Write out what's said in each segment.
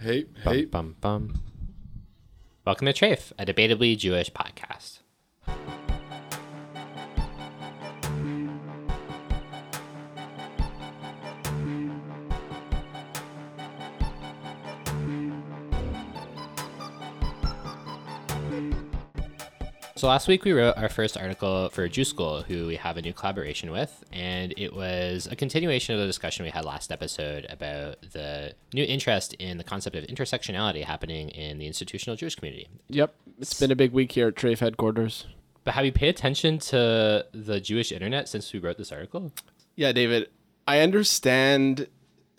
Hey, Bum, hey. bum, bum. Welcome to Treyf, a debatably Jewish podcast. So last week we wrote our first article for Jewschool, who we have a new collaboration with, and it was a continuation of the discussion we had last episode about the new interest in the concept of intersectionality happening in the institutional Jewish community. Yep, it's been a big week here at Treyf headquarters. But have you paid attention to the Jewish internet since we wrote this article? Yeah, David, I understand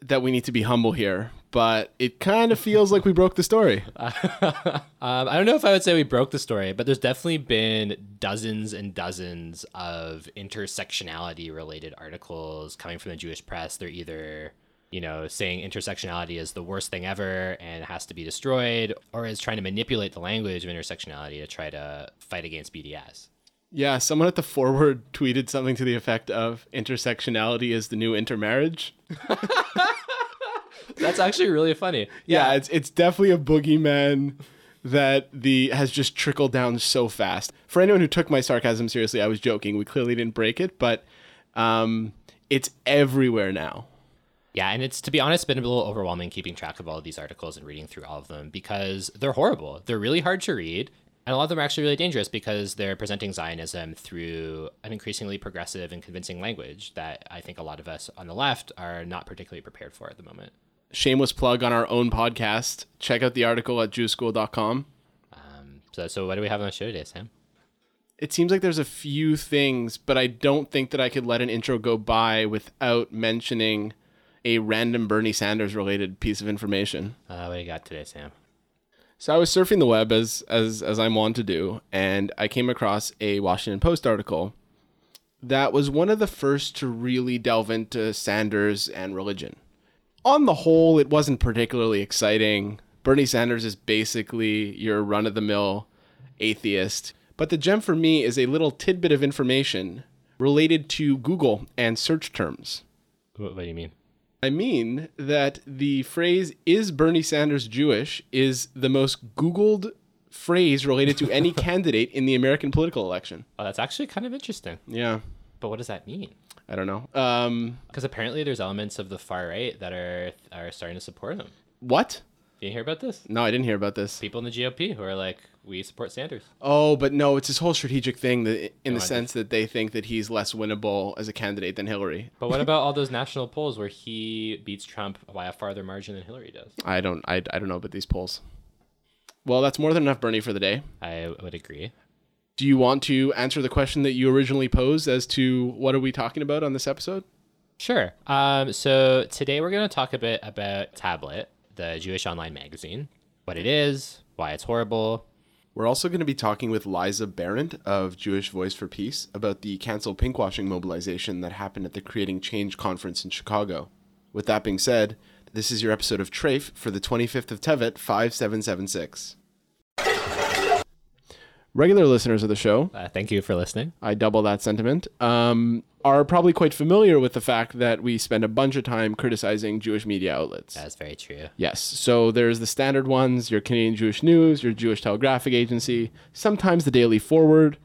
that we need to be humble here, but it kind of feels like we broke the story. Um, I don't know if I would say we broke the story, but there's definitely been dozens and dozens of intersectionality related articles coming from the Jewish press. They're either, you know, saying intersectionality is the worst thing ever and has to be destroyed, or is trying to manipulate the language of intersectionality to try to fight against BDS. Yeah, someone at the forward tweeted something to the effect of intersectionality is the new intermarriage. That's actually really funny. Yeah, it's it's definitely a boogeyman that the has just trickled down so fast. For anyone who took my sarcasm seriously, I was joking. We clearly didn't break it, but um, it's everywhere now. Yeah, and it's to be honest, been a little overwhelming keeping track of all of these articles and reading through all of them because they're horrible. They're really hard to read, and a lot of them are actually really dangerous because they're presenting Zionism through an increasingly progressive and convincing language that I think a lot of us on the left are not particularly prepared for at the moment. Shameless plug on our own podcast. Check out the article at jewschool.com. Um, so, so what do we have on the show today, Sam? It seems like there's a few things, but I don't think that I could let an intro go by without mentioning a random Bernie Sanders related piece of information. Uh, what do you got today, Sam? So I was surfing the web as as as I'm wont to do, and I came across a Washington Post article that was one of the first to really delve into Sanders and religion. On the whole, it wasn't particularly exciting. Bernie Sanders is basically your run of the mill atheist. But the gem for me is a little tidbit of information related to Google and search terms. What, what do you mean? I mean that the phrase "Is Bernie Sanders Jewish?" is the most Googled phrase related to any candidate in the American political election. Oh, that's actually kind of interesting. Yeah, But what does that mean? I don't know. Um, Because apparently there's elements of the far right that are are starting to support him. what? Did you hear about this? No, I didn't hear about this. People in the GOP who are like, we support Sanders. Oh, but no, it's this whole strategic thing that, in No, the sense that they think that he's less winnable as a candidate than Hillary. But what about all those national polls where he beats Trump by a farther margin than Hillary does? I don't. I, I don't know about these polls. Well, that's more than enough Bernie for the day. I would agree. Do you want to answer the question that you originally posed as to what are we talking about on this episode? Sure. Um, so today we're going to talk a bit about Tablet, the Jewish online magazine, what it is, why it's horrible. We're also going to be talking with Liza Behrendt of Jewish Voice for Peace about the cancel pinkwashing mobilization that happened at the Creating Change conference in Chicago. With that being said, this is your episode of Treyf for the 25th of Tevet 5776. Regular listeners of the show, Uh, thank you for listening. I double that sentiment, um, are probably quite familiar with the fact that we spend a bunch of time criticizing Jewish media outlets. That's very true. Yes. So there's the standard ones your Canadian Jewish News, your Jewish Telegraphic Agency, sometimes the Daily Forward.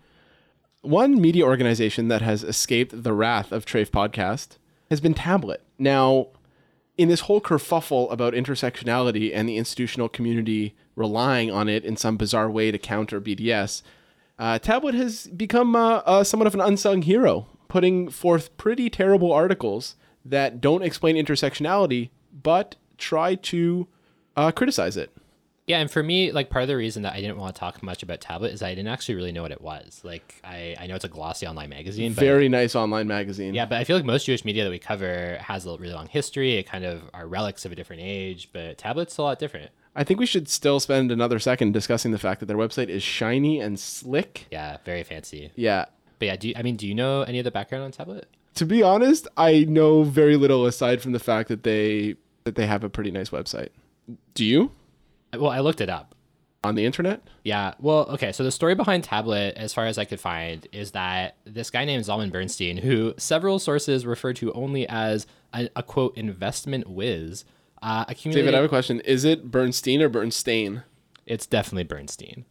One media organization that has escaped the wrath of Treyf Podcast has been Tablet. Now, in this whole kerfuffle about intersectionality and the institutional community relying on it in some bizarre way to counter BDS, uh, Tablet has become uh, uh, somewhat of an unsung hero, putting forth pretty terrible articles that don't explain intersectionality, but try to uh, criticize it. Yeah, and for me, like part of the reason that I didn't want to talk much about Tablet is I didn't actually really know what it was. Like, I, I know it's a glossy online magazine, but Very nice online magazine. Yeah, but I feel like most Jewish media that we cover has a really long history. It kind of are relics of a different age, but Tablet's a lot different. I think we should still spend another second discussing the fact that their website is shiny and slick. Yeah, very fancy. Yeah. But yeah, do you, I mean, do you know any of the background on Tablet? To be honest, I know very little aside from the fact that they that they have a pretty nice website. Do you? Well, I looked it up. On the internet? Yeah. Well, okay. So the story behind Tablet, as far as I could find, is that this guy named Zalman Bernstein, who several sources refer to only as a, a quote investment whiz, Uh, accumulated. David, I have a question. Is it Bernstein or Bernstein? It's definitely Bernstein.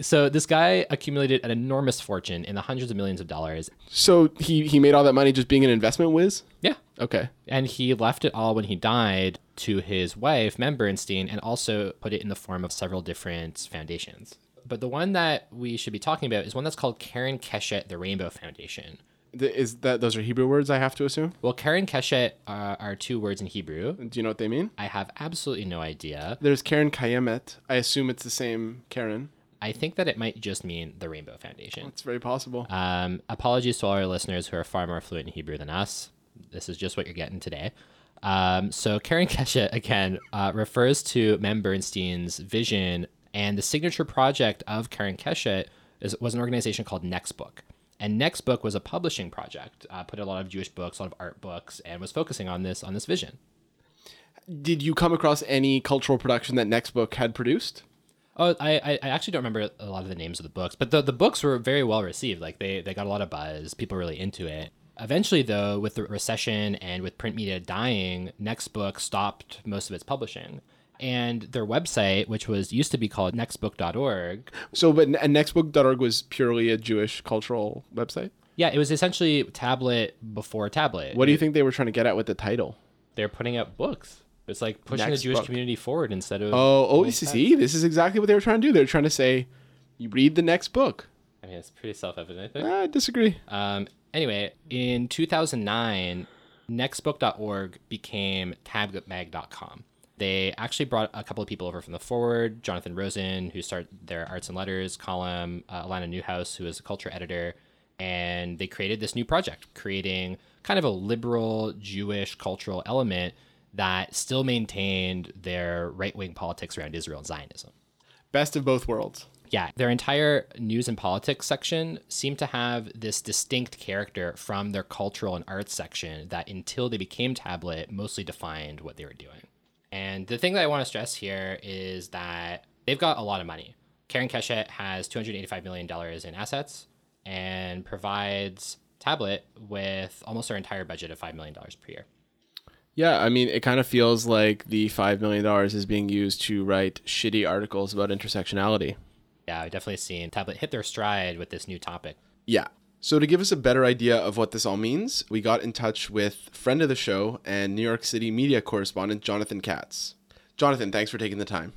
So this guy accumulated an enormous fortune in the hundreds of millions of dollars. So he he made all that money just being an investment whiz. Yeah. Okay. And he left it all when he died to his wife, Mem Bernstein, and also put it in the form of several different foundations. But the one that we should be talking about is one that's called Keren Keshet, the Rainbow Foundation. Is that those are Hebrew words? I have to assume. Well, Keren Keshet uh, are two words in Hebrew. Do you know what they mean? I have absolutely no idea. There's Keren Kayemet. I assume it's the same Keren. I think that it might just mean the Rainbow Foundation. It's very possible. Um, apologies to all our listeners who are far more fluent in Hebrew than us. This is just what you're getting today. Um, so Keren Keshet again uh, refers to Mem Bernstein's vision, and the signature project of Keren Keshet is, was an organization called Nextbook. And Nextbook was a publishing project, uh, put a lot of Jewish books, a lot of art books, and was focusing on this on this vision. Did you come across any cultural production that Nextbook had produced? Oh, I, I actually don't remember a lot of the names of the books, but the, the books were very well received. Like they, they got a lot of buzz. People were really into it. Eventually, though, with the recession and with print media dying, Nextbook stopped most of its publishing. And their website, which was used to be called nextbook.org, So, but and nextbook.org was purely a Jewish cultural website. yeah, it was essentially tablet before tablet. What do you think they were trying to get at with the title? They're putting out books. It's like pushing the Jewish Nextbook. community forward instead of. Oh, oh, see, this is exactly what they were trying to do. They were trying to say, you read the next book. I mean, it's pretty self evident, I think. I disagree. Um, anyway, in 2009, nextbook.org became tabletmag.com. They actually brought a couple of people over from the Forward, Jonathan Rosen, who started their arts and letters column, uh, Alana Newhouse, who is a culture editor, and they created this new project, creating kind of a liberal Jewish cultural element that still maintained their right wing politics around Israel and Zionism. Best of both worlds. Yeah, their entire news and politics section seemed to have this distinct character from their cultural and arts section that until they became tablet mostly defined what they were doing. And the thing that I want to stress here is that they've got a lot of money. Keren Keshet has $285 million in assets and provides Tablet with almost our entire budget of $5 million per year. Yeah, I mean, it kind of feels like the $5 million is being used to write shitty articles about intersectionality. Yeah, I've definitely seen Tablet hit their stride with this new topic. Yeah. So, to give us a better idea of what this all means, we got in touch with friend of the show and New York City media correspondent Jonathan Katz. Jonathan, thanks for taking the time.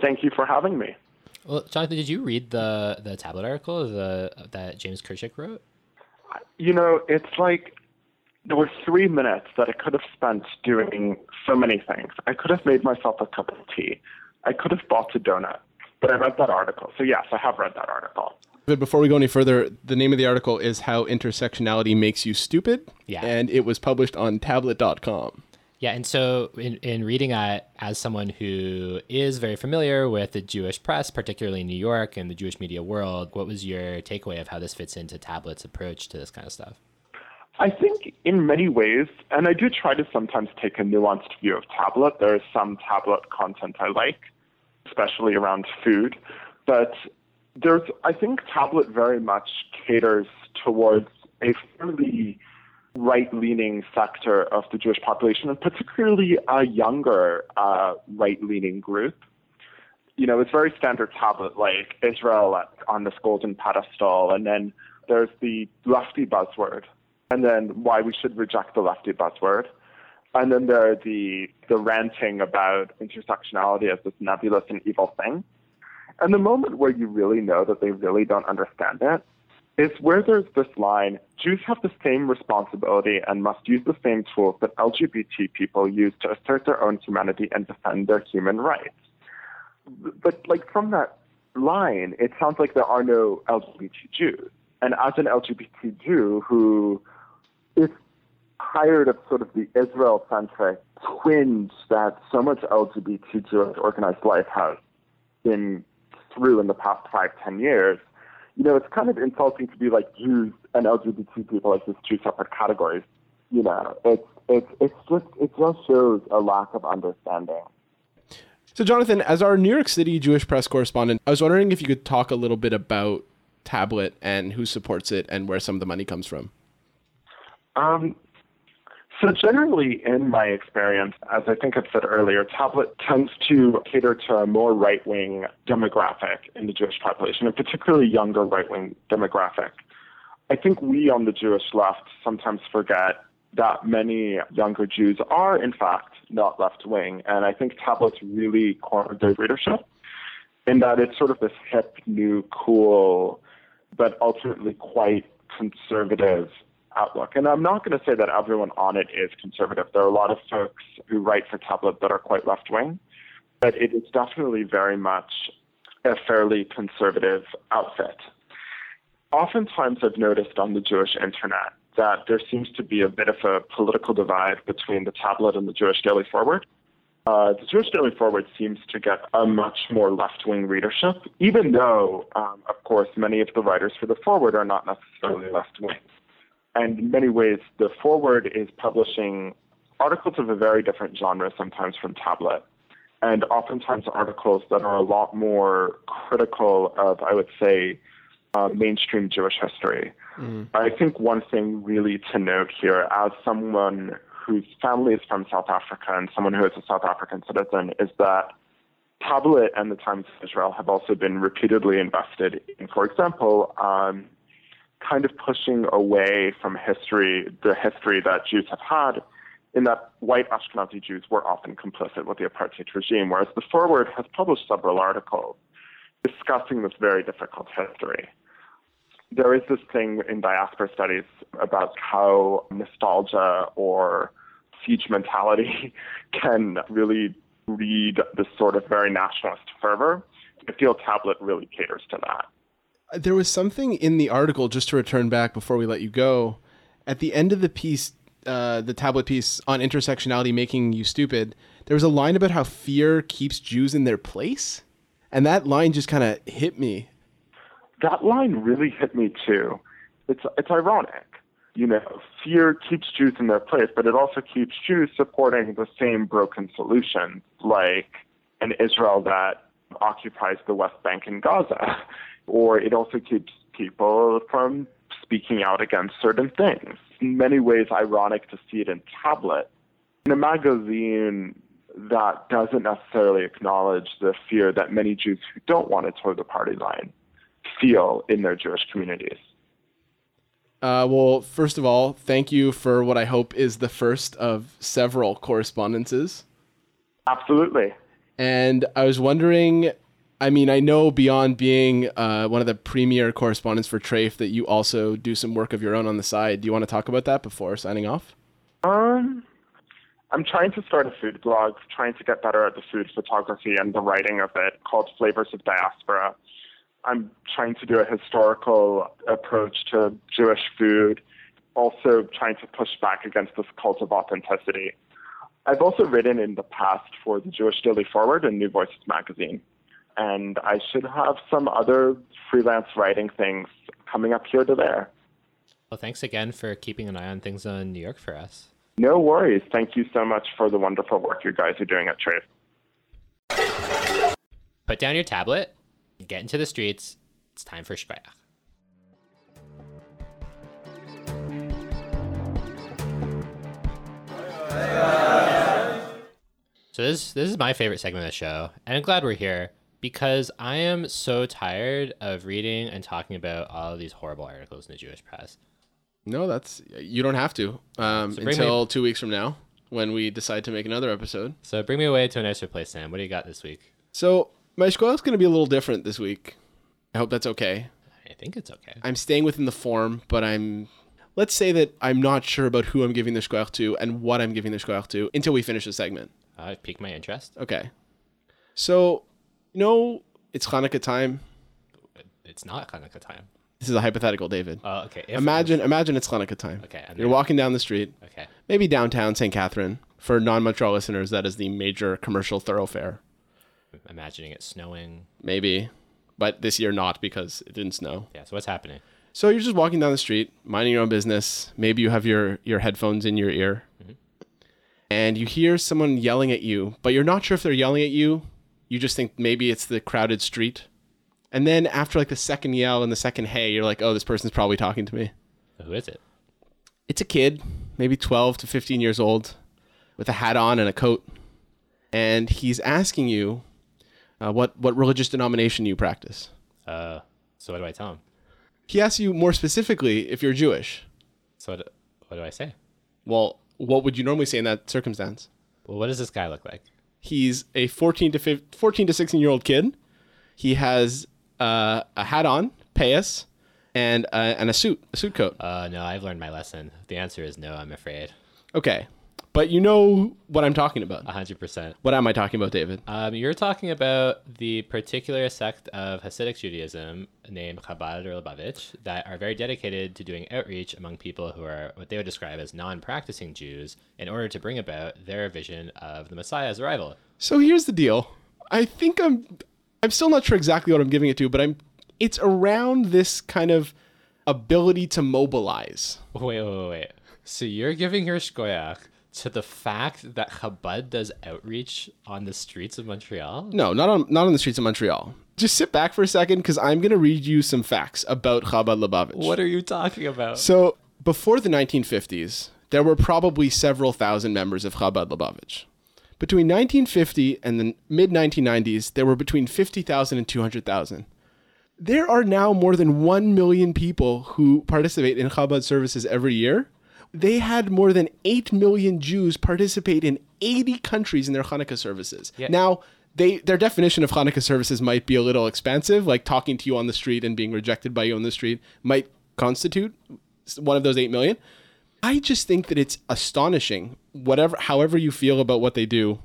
Thank you for having me. Well, Jonathan, did you read the the tablet article the that James Kirchick wrote? You know, it's like there were three minutes that I could have spent doing so many things. I could have made myself a cup of tea. I could have bought a donut. But I read that article. So, yes, I have read that article. But before we go any further, the name of the article is How Intersectionality Makes You Stupid. Yeah. And it was published on tablet.com. Yeah, and so in, in reading it as someone who is very familiar with the Jewish press, particularly in New York and the Jewish media world, what was your takeaway of how this fits into Tablet's approach to this kind of stuff? I think in many ways, and I do try to sometimes take a nuanced view of tablet. There is some tablet content I like, especially around food. But there's, I think tablet very much caters towards a fairly right leaning sector of the Jewish population, and particularly a younger uh, right leaning group. You know, it's very standard tablet like Israel on this golden pedestal, and then there's the lefty buzzword, and then why we should reject the lefty buzzword. And then there are the, the ranting about intersectionality as this nebulous and evil thing. And the moment where you really know that they really don't understand it is where there's this line Jews have the same responsibility and must use the same tools that LGBT people use to assert their own humanity and defend their human rights. But, like, from that line, it sounds like there are no LGBT Jews. And as an LGBT Jew who is tired of sort of the Israel centric twinge that so much LGBT Jewish organized life has been through in the past five, ten years, you know, it's kind of insulting to be like Jews and LGBT people as just two separate categories. You know, it's it's it's just it just shows a lack of understanding. So, Jonathan, as our New York City Jewish press correspondent, I was wondering if you could talk a little bit about Tablet and who supports it and where some of the money comes from. Um, So generally, in my experience, as I think I've said earlier, tablet tends to cater to a more right-wing demographic in the Jewish population, and particularly younger right-wing demographic. I think we on the Jewish left sometimes forget that many younger Jews are, in fact, not left-wing, and I think tablets really cornered their readership in that it's sort of this hip, new, cool, but ultimately quite conservative outlook. And I'm not going to say that everyone on it is conservative. There are a lot of folks who write for Tablet that are quite left wing, but it is definitely very much a fairly conservative outfit. Oftentimes, I've noticed on the Jewish internet that there seems to be a bit of a political divide between the Tablet and the Jewish Daily Forward. Uh, the Jewish Daily Forward seems to get a much more left wing readership, even though, um, of course, many of the writers for the Forward are not necessarily left wing. And in many ways, the Forward is publishing articles of a very different genre sometimes from Tablet, and oftentimes articles that are a lot more critical of, I would say, uh, mainstream Jewish history. Mm. I think one thing really to note here, as someone whose family is from South Africa and someone who is a South African citizen, is that Tablet and the Times of Israel have also been repeatedly invested in, for example, um, kind of pushing away from history, the history that Jews have had, in that white Ashkenazi Jews were often complicit with the apartheid regime, whereas the Forward has published several articles discussing this very difficult history. There is this thing in diaspora studies about how nostalgia or siege mentality can really breed this sort of very nationalist fervor. The feel Tablet really caters to that there was something in the article just to return back before we let you go. At the end of the piece, uh, the tablet piece on intersectionality making you stupid, there was a line about how fear keeps Jews in their place, and that line just kind of hit me. That line really hit me too. It's it's ironic, you know. Fear keeps Jews in their place, but it also keeps Jews supporting the same broken solution like an Israel that occupies the West Bank and Gaza or it also keeps people from speaking out against certain things. In many ways, ironic to see it in tablet. In a magazine that doesn't necessarily acknowledge the fear that many Jews who don't want to toe the party line feel in their Jewish communities. Uh, well, first of all, thank you for what I hope is the first of several correspondences. Absolutely. And I was wondering I mean, I know beyond being uh, one of the premier correspondents for Treyf that you also do some work of your own on the side. Do you want to talk about that before signing off? Um, I'm trying to start a food blog, trying to get better at the food photography and the writing of it, called Flavors of Diaspora. I'm trying to do a historical approach to Jewish food, also trying to push back against this cult of authenticity. I've also written in the past for the Jewish Daily Forward and New Voices magazine and I should have some other freelance writing things coming up here to there. Well, thanks again for keeping an eye on things in New York for us. No worries. Thank you so much for the wonderful work you guys are doing at Treyf. Put down your tablet, get into the streets. It's time for Sprech. So this this is my favorite segment of the show, and I'm glad we're here because I am so tired of reading and talking about all of these horrible articles in the Jewish press. No, that's you don't have to um, so until me, two weeks from now when we decide to make another episode. So bring me away to a nicer place, Sam. What do you got this week? So my is going to be a little different this week. I hope that's okay. I think it's okay. I'm staying within the form, but I'm. Let's say that I'm not sure about who I'm giving the shkoyach to and what I'm giving the shkoyach to until we finish the segment. Uh, I've piqued my interest. Okay. So you know, it's Hanukkah time. It's not Hanukkah time. This is a hypothetical, David. Oh, okay. If imagine, imagine it's Hanukkah time. Okay. You're walking down the street. Okay. Maybe downtown St. Catherine. For non-Montreal listeners, that is the major commercial thoroughfare. Imagining it snowing. Maybe, but this year not because it didn't snow. Yeah. So what's happening? So you're just walking down the street, minding your own business. Maybe you have your your headphones in your ear, mm-hmm. and you hear someone yelling at you, but you're not sure if they're yelling at you you just think maybe it's the crowded street. And then after like the second yell and the second hey, you're like, oh, this person's probably talking to me. Who is it? It's a kid, maybe 12 to 15 years old, with a hat on and a coat, and he's asking you uh, what what religious denomination you practice. Uh, so what do I tell him? He asks you more specifically if you're Jewish. So what, what do I say? Well, what would you normally say in that circumstance? Well, what does this guy look like? He's a 14 to 15, 14 to 16 year old kid. He has uh, a hat on, payas, and uh, and a suit, a suit coat. Uh, no, I've learned my lesson. The answer is no. I'm afraid. Okay, but you know what I'm talking about. hundred percent. What am I talking about, David? Um, you're talking about the particular sect of Hasidic Judaism named Chabad or Lubavitch that are very dedicated to doing outreach among people who are what they would describe as non-practicing Jews in order to bring about their vision of the Messiah's arrival. So here's the deal. I think I'm I'm still not sure exactly what I'm giving it to, but I'm it's around this kind of ability to mobilize. Wait, wait, wait, wait. So you're giving your shkoyach to the fact that Chabad does outreach on the streets of Montreal? No, not on not on the streets of Montreal. Just sit back for a second because I'm going to read you some facts about Chabad Lubavitch. What are you talking about? So before the 1950s, there were probably several thousand members of Chabad Lubavitch. Between 1950 and the mid 1990s, there were between 50,000 and 200,000. There are now more than 1 million people who participate in Chabad services every year. They had more than 8 million Jews participate in 80 countries in their Hanukkah services. Yeah. Now, they their definition of Hanukkah services might be a little expansive, like talking to you on the street and being rejected by you on the street might constitute one of those 8 million. I just think that it's astonishing, whatever, however you feel about what they do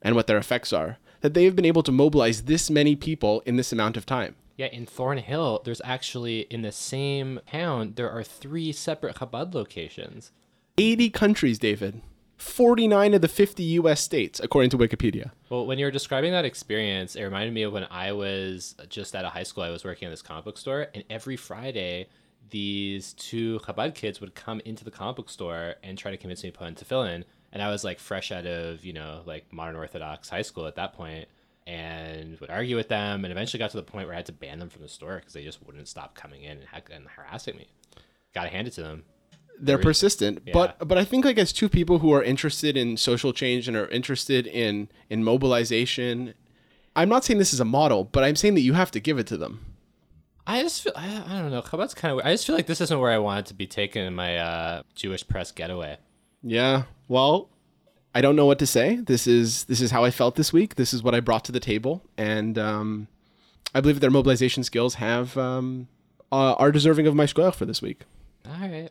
and what their effects are, that they have been able to mobilize this many people in this amount of time. Yeah, in Thornhill, there's actually in the same town there are three separate Chabad locations. 80 countries, David. 49 of the 50 US states, according to Wikipedia. Well, when you were describing that experience, it reminded me of when I was uh, just out of high school. I was working in this comic book store, and every Friday, these two Chabad kids would come into the comic book store and try to convince me to put in tefillin. And I was like fresh out of you know like modern Orthodox high school at that point, and would argue with them, and eventually got to the point where I had to ban them from the store because they just wouldn't stop coming in and, ha- and harassing me. Got to hand it to them. They're persistent, but but I think like as two people who are interested in social change and are interested in in mobilization, I'm not saying this is a model, but I'm saying that you have to give it to them. I just feel I, I don't know. Chabad's kind of. I just feel like this isn't where I wanted to be taken in my uh, Jewish press getaway. Yeah. Well, I don't know what to say. This is this is how I felt this week. This is what I brought to the table, and um, I believe their mobilization skills have um, uh, are deserving of my shkoyach for this week. All right.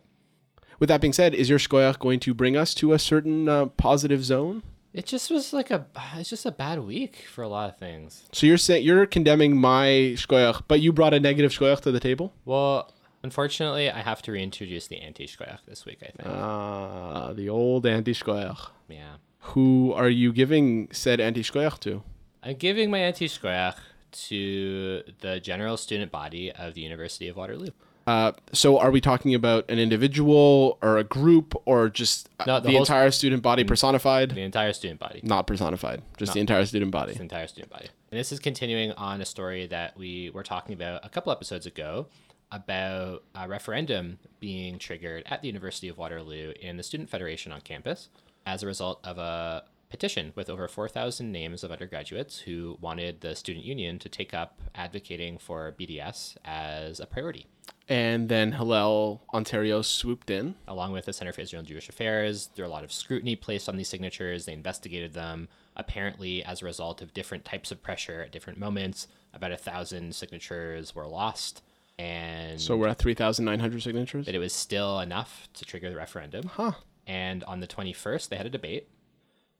With that being said, is your shkoyach going to bring us to a certain uh, positive zone? It just was like a. It's just a bad week for a lot of things. So you're saying you're condemning my shkoyach, but you brought a negative shkoyach to the table. Well, unfortunately, I have to reintroduce the anti shkoyach this week. I think. Ah, the old anti shkoyach. yeah. Who are you giving said anti shkoyach to? I'm giving my anti shkoyach to the general student body of the University of Waterloo. Uh, so are we talking about an individual or a group or just uh, No, the, the entire student body personified? The entire student body. Not personified, just the entire student body. the entire student body. And this is continuing on a story that we were talking about a couple episodes ago about a referendum being triggered at the University of Waterloo in the Student Federation on campus as a result of a petition with over 4,000 names of undergraduates who wanted the student union to take up advocating for BDS as a priority. And then Hillel Ontario swooped in. along with the Center for Israel and Jewish Affairs. There were a lot of scrutiny placed on these signatures. They investigated them. Apparently, as a result of different types of pressure at different moments, about a thousand signatures were lost, and So we're at 3,900 signatures. that it was still enough to trigger the referendum. Huh. And on the 21st, they had a debate,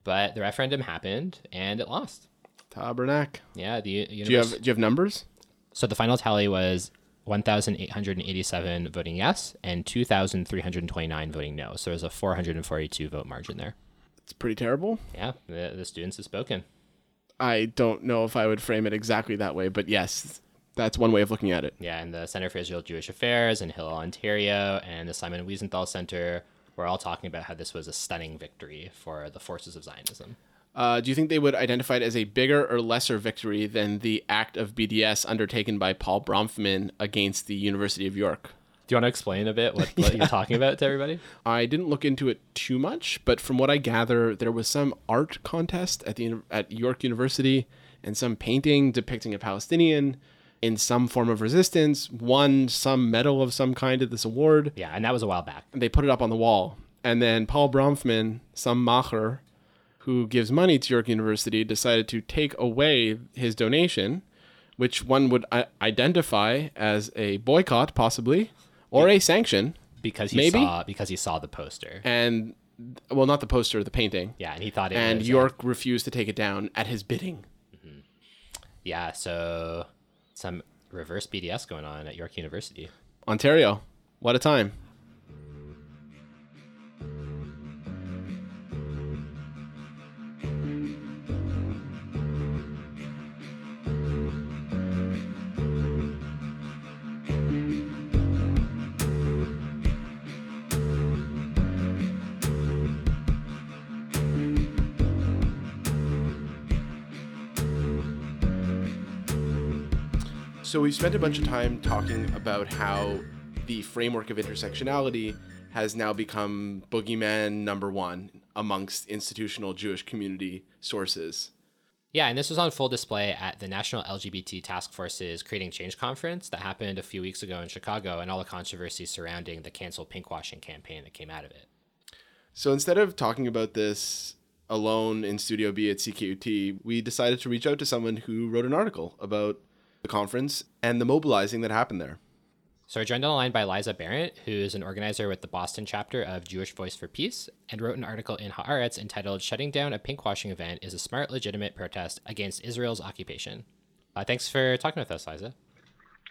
but the referendum happened and it lost. Tabernacle. Yeah, the Do you have do you have numbers? So the final tally was 1,887 voting yes and 2,329 voting no. So there's a 442 vote margin there. It's pretty terrible. Yeah, the, the students have spoken. I don't know if I would frame it exactly that way, but yes, that's one way of looking at it. Yeah, and the Center for Israel Jewish Affairs and Hill, Ontario, and the Simon Wiesenthal Center were all talking about how this was a stunning victory for the forces of Zionism. Uh, do you think they would identify it as a bigger or lesser victory than the act of BDS undertaken by Paul Bronfman against the University of York? Do you want to explain a bit what, what you're talking about to everybody? I didn't look into it too much, but from what I gather, there was some art contest at the at York University and some painting depicting a Palestinian in some form of resistance won some medal of some kind at this award. Yeah, and that was a while back. They put it up on the wall, and then Paul Bronfman, some macher who gives money to York University, decided to take away his donation, which one would I- identify as a boycott, possibly, or a sanction. Because he Maybe? saw because he saw the poster. and well, not the poster, the painting. Yeah, and he thought it And was uh, York refused to take it down at his bidding. yeah, so some reverse BDS going on at York University. Ontario, what a time! So we spent a bunch of time talking about how the framework of intersectionality has now become boogeyman number one amongst institutional Jewish community sources. Yeah, and this was on full display at the National LGBT Task Force's Creating Change conference that happened a few weeks ago in Chicago and all the controversy surrounding the cancel pinkwashing campaign that came out of it. So instead of talking about this alone in Studio B at CKUT, we decided to reach out to someone who wrote an article about the conference and the mobilizing that happened there. So we're joined on the line by Liza Behrendt, who is an organizer with the Boston chapter of Jewish Voice for Peace, and wrote an article in Haaretz entitled "Shutting Down a Pinkwashing Event is a Smart, Legitimate Protest Against Israel's Occupation." Uh, thanks for talking with us, Liza.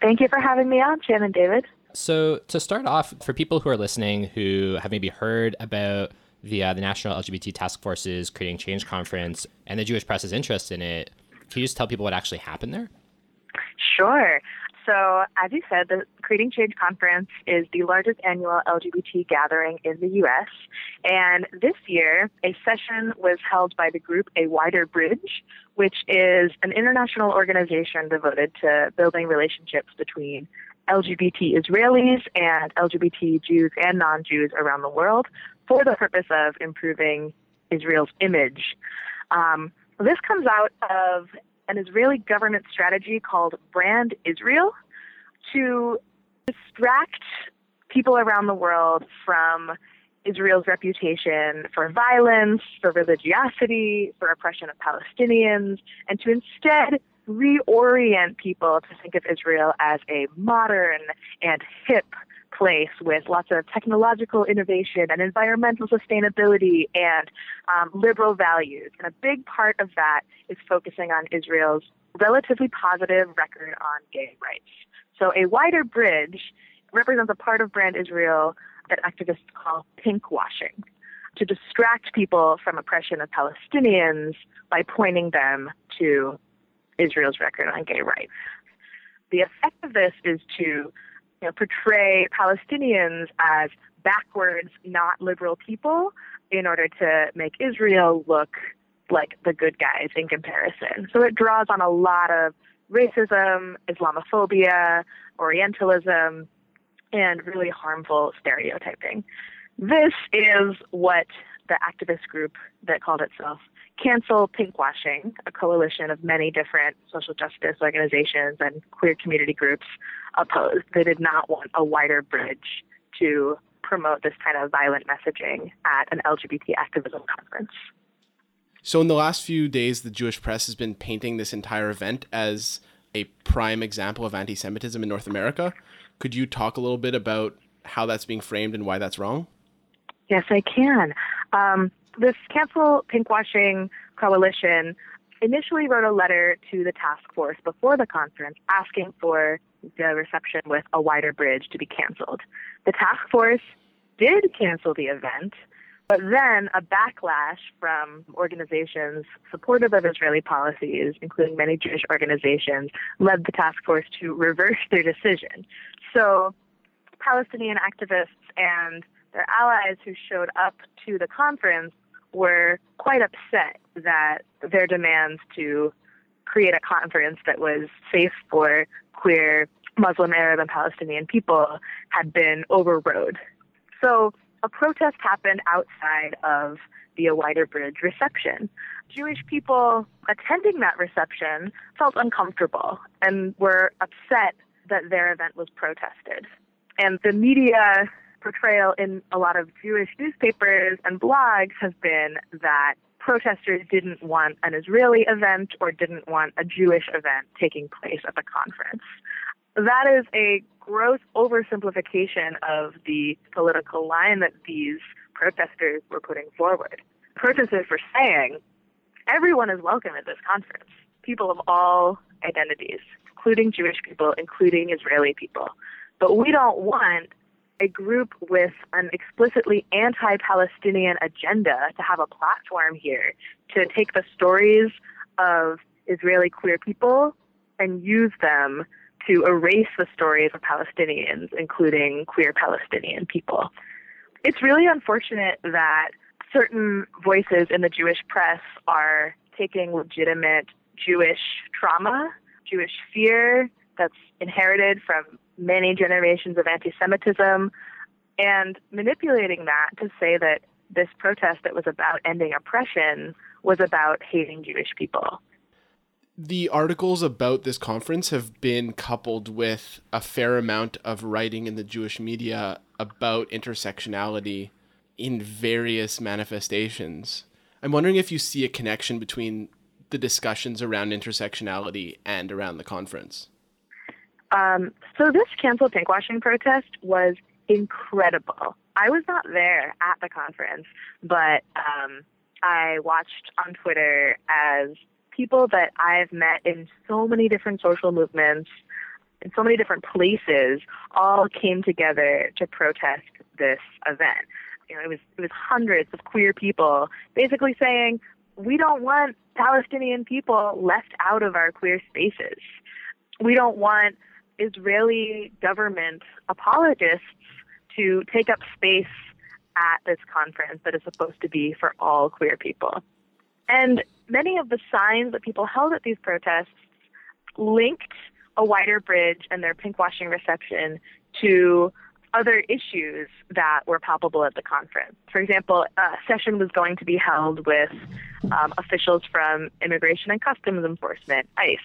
Thank you for having me on, Jen and David. So to start off, for people who are listening who have maybe heard about the uh, the National LGBT Task Force's Creating Change conference and the Jewish press's interest in it, can you just tell people what actually happened there? Sure. So, as you said, the Creating Change Conference is the largest annual LGBT gathering in the U.S. And this year, a session was held by the group A Wider Bridge, which is an international organization devoted to building relationships between LGBT Israelis and LGBT Jews and non Jews around the world for the purpose of improving Israel's image. Um, this comes out of an Israeli government strategy called Brand Israel to distract people around the world from Israel's reputation for violence, for religiosity, for oppression of Palestinians, and to instead reorient people to think of Israel as a modern and hip place with lots of technological innovation and environmental sustainability and um, liberal values. And a big part of that is focusing on Israel's relatively positive record on gay rights. So a wider bridge represents a part of Brand Israel that activists call pinkwashing to distract people from oppression of Palestinians by pointing them to Israel's record on gay rights. The effect of this is to you know, portray Palestinians as backwards, not liberal people in order to make Israel look like the good guys in comparison. So it draws on a lot of racism, Islamophobia, Orientalism, and really harmful stereotyping. This is what the activist group that called itself Cancel Pinkwashing, a coalition of many different social justice organizations and queer community groups, opposed. They did not want a wider bridge to promote this kind of violent messaging at an LGBT activism conference. So, in the last few days, the Jewish press has been painting this entire event as a prime example of anti Semitism in North America. Could you talk a little bit about how that's being framed and why that's wrong? Yes, I can. Um, this Cancel Pinkwashing Coalition initially wrote a letter to the task force before the conference asking for the reception with a wider bridge to be canceled. The task force did cancel the event, but then a backlash from organizations supportive of Israeli policies, including many Jewish organizations, led the task force to reverse their decision. So Palestinian activists and their allies who showed up to the conference were quite upset that their demands to create a conference that was safe for queer Muslim, Arab, and Palestinian people had been overrode. So a protest happened outside of the Wider Bridge reception. Jewish people attending that reception felt uncomfortable and were upset that their event was protested. And the media portrayal in a lot of Jewish newspapers and blogs has been that protesters didn't want an Israeli event or didn't want a Jewish event taking place at the conference. That is a gross oversimplification of the political line that these protesters were putting forward. Protesters were saying everyone is welcome at this conference, people of all identities, including Jewish people, including Israeli people. But we don't want a group with an explicitly anti Palestinian agenda to have a platform here to take the stories of Israeli queer people and use them to erase the stories of Palestinians, including queer Palestinian people. It's really unfortunate that certain voices in the Jewish press are taking legitimate Jewish trauma, Jewish fear that's inherited from many generations of anti Semitism and manipulating that to say that this protest that was about ending oppression was about hating Jewish people. The articles about this conference have been coupled with a fair amount of writing in the Jewish media about intersectionality in various manifestations. I'm wondering if you see a connection between the discussions around intersectionality and around the conference. Um, so this cancel pinkwashing protest was incredible. I was not there at the conference, but um, I watched on Twitter as people that I've met in so many different social movements, in so many different places, all came together to protest this event. You know, it was it was hundreds of queer people basically saying we don't want Palestinian people left out of our queer spaces. We don't want Israeli government apologists to take up space at this conference that is supposed to be for all queer people. And many of the signs that people held at these protests linked a wider bridge and their pinkwashing reception to other issues that were palpable at the conference. For example, a session was going to be held with um, officials from Immigration and Customs Enforcement, ICE.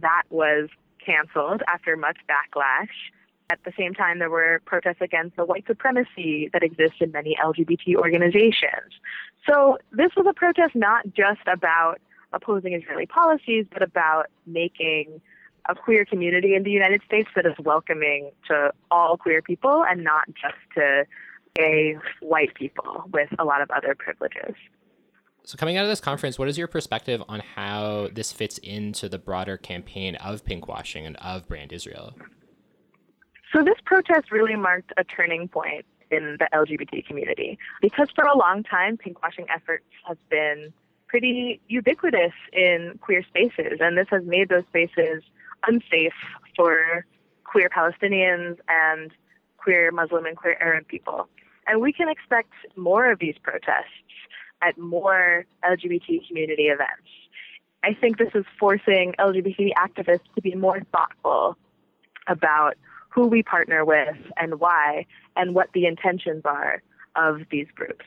That was canceled after much backlash. At the same time, there were protests against the white supremacy that exists in many LGBT organizations. So this was a protest not just about opposing Israeli policies, but about making a queer community in the United States that is welcoming to all queer people and not just to gay white people with a lot of other privileges. So, coming out of this conference, what is your perspective on how this fits into the broader campaign of pinkwashing and of Brand Israel? So this protest really marked a turning point in the LGBT community because for a long time, pinkwashing efforts have been pretty ubiquitous in queer spaces, and this has made those spaces unsafe for queer Palestinians and queer Muslim and queer Arab people. And we can expect more of these protests at more LGBT community events. I think this is forcing LGBT activists to be more thoughtful about who we partner with and why, and what the intentions are of these groups.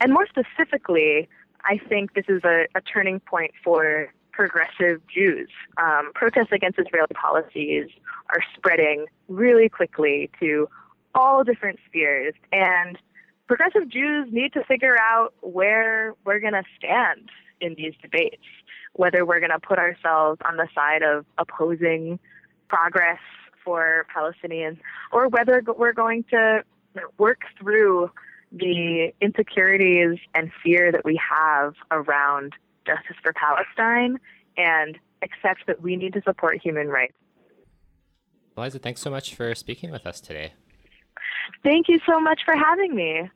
And more specifically, I think this is a, a turning point for progressive Jews. Um, protests against Israeli policies are spreading really quickly to all different spheres, and progressive Jews need to figure out where we're going to stand in these debates, whether we're going to put ourselves on the side of opposing progress for Palestinians, or whether we're going to work through the insecurities and fear that we have around justice for Palestine and accept that we need to support human rights. Liza, thanks so much for speaking with us today. Thank you so much for having me.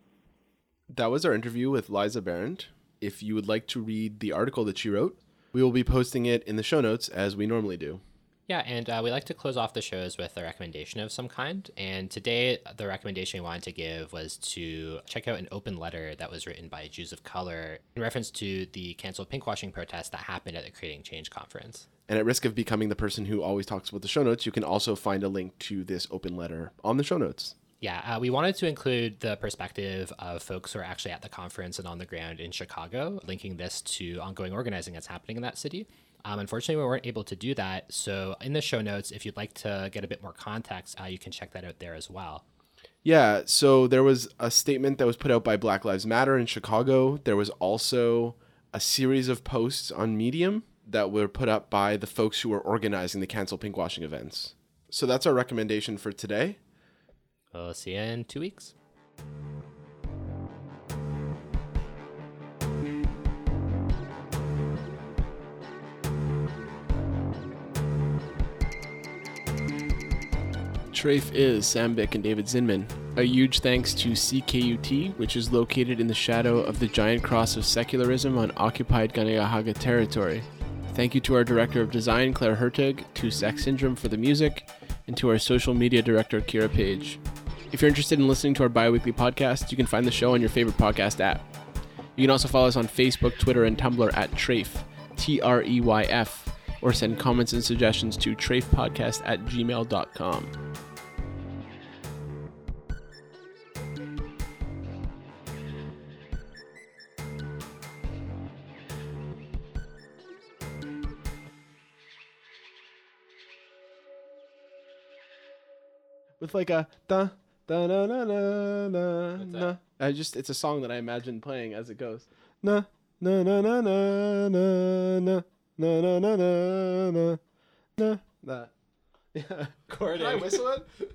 That was our interview with Liza Behrendt. If you would like to read the article that she wrote, we will be posting it in the show notes as we normally do. Yeah, and uh, we like to close off the shows with a recommendation of some kind. And today, the recommendation we wanted to give was to check out an open letter that was written by Jews of Color in reference to the canceled pinkwashing protest that happened at the Creating Change conference. And at risk of becoming the person who always talks about the show notes, you can also find a link to this open letter on the show notes. Yeah, uh, we wanted to include the perspective of folks who are actually at the conference and on the ground in Chicago, linking this to ongoing organizing that's happening in that city. Um, unfortunately, we weren't able to do that. So, in the show notes, if you'd like to get a bit more context, uh, you can check that out there as well. Yeah, so there was a statement that was put out by Black Lives Matter in Chicago. There was also a series of posts on Medium that were put up by the folks who were organizing the cancel pinkwashing events. So that's our recommendation for today. We'll see you in two weeks. Treyf is Sam Bick and David Zinman. A huge thanks to CKUT, which is located in the shadow of the giant cross of secularism on occupied Kanien'kehá:ka territory. Thank you to our director of design, Claire Hertig, to Sex Syndrome for the music, and to our social media director, Kira Page. If you're interested in listening to our bi weekly podcast, you can find the show on your favorite podcast app. You can also follow us on Facebook, Twitter, and Tumblr at Treyf, T R E Y F, or send comments and suggestions to treyfpodcast at gmail.com. With like a da da na na na na na. I just it's a song that I imagine playing as it goes. Na na na na na na na na na na na na na. That. Yeah. Can I whistle it?